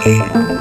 Okay.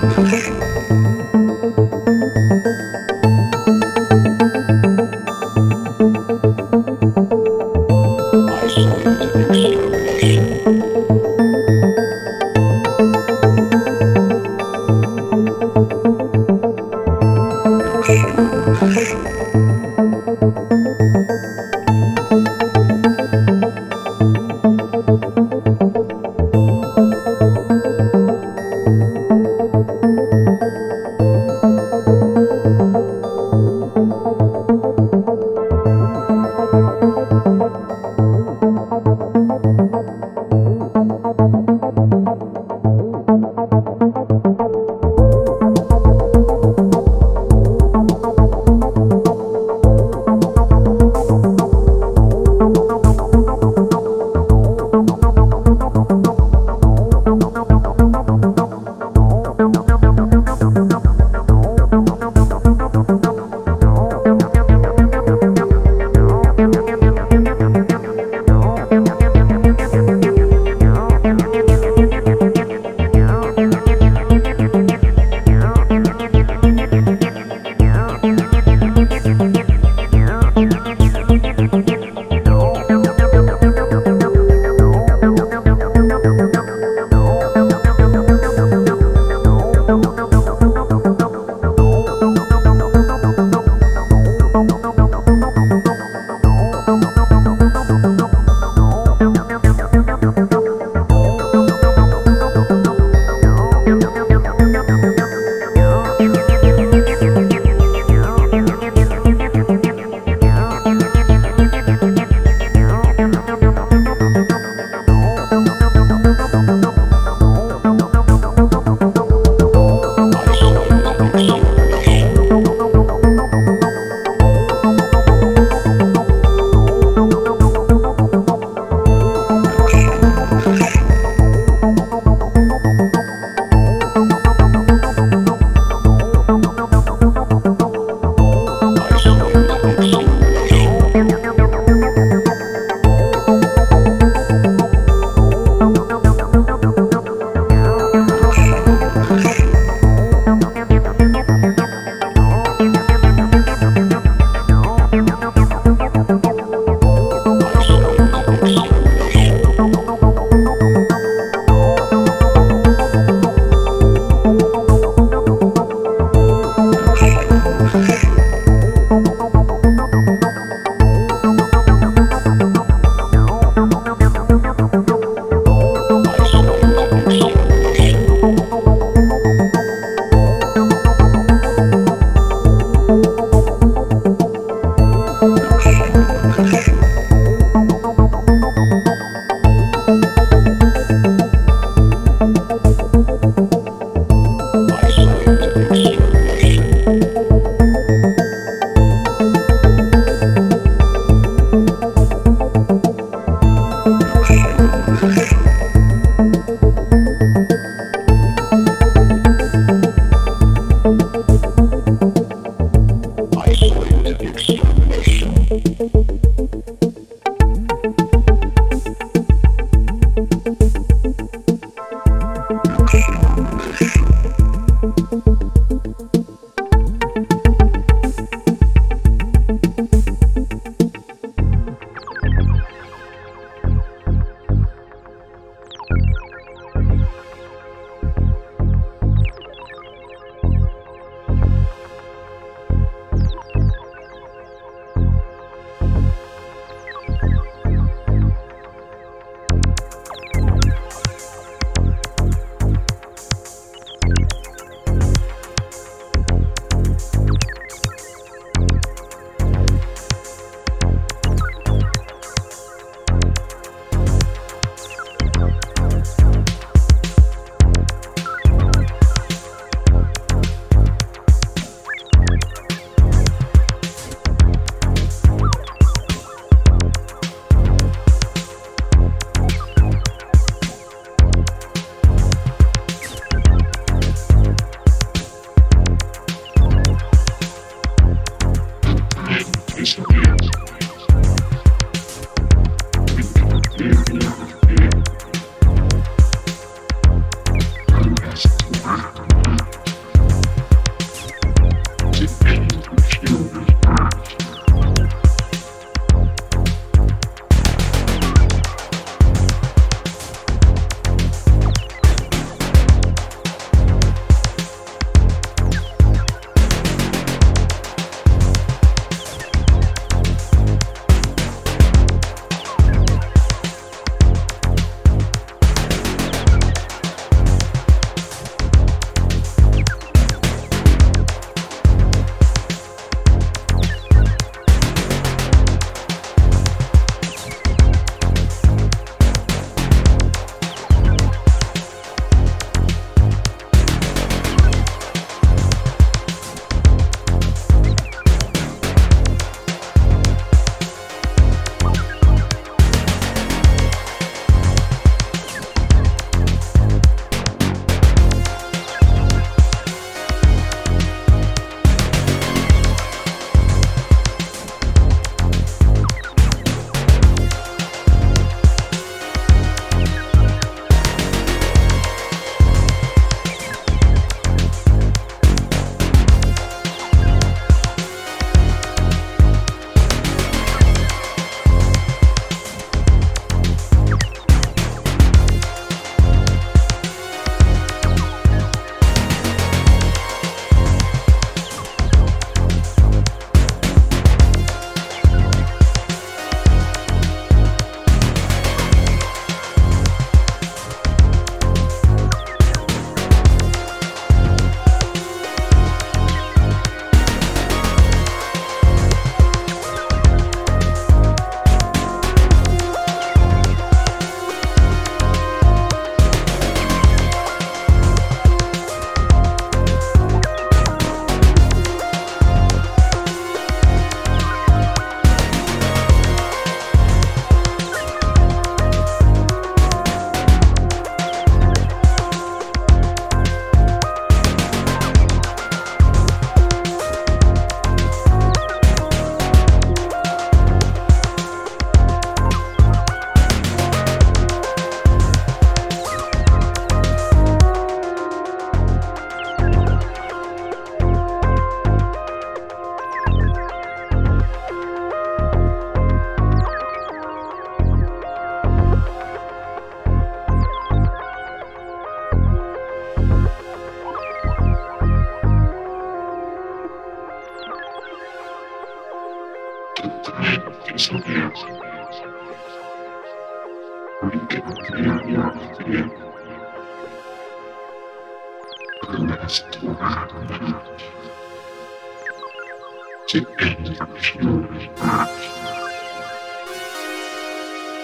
絶対に楽しむな。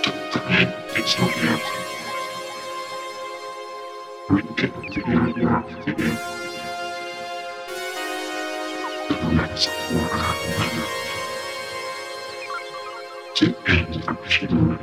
ちょっとね、別の部屋向いてって部屋になってね。友達とはなる。絶対に楽しむな。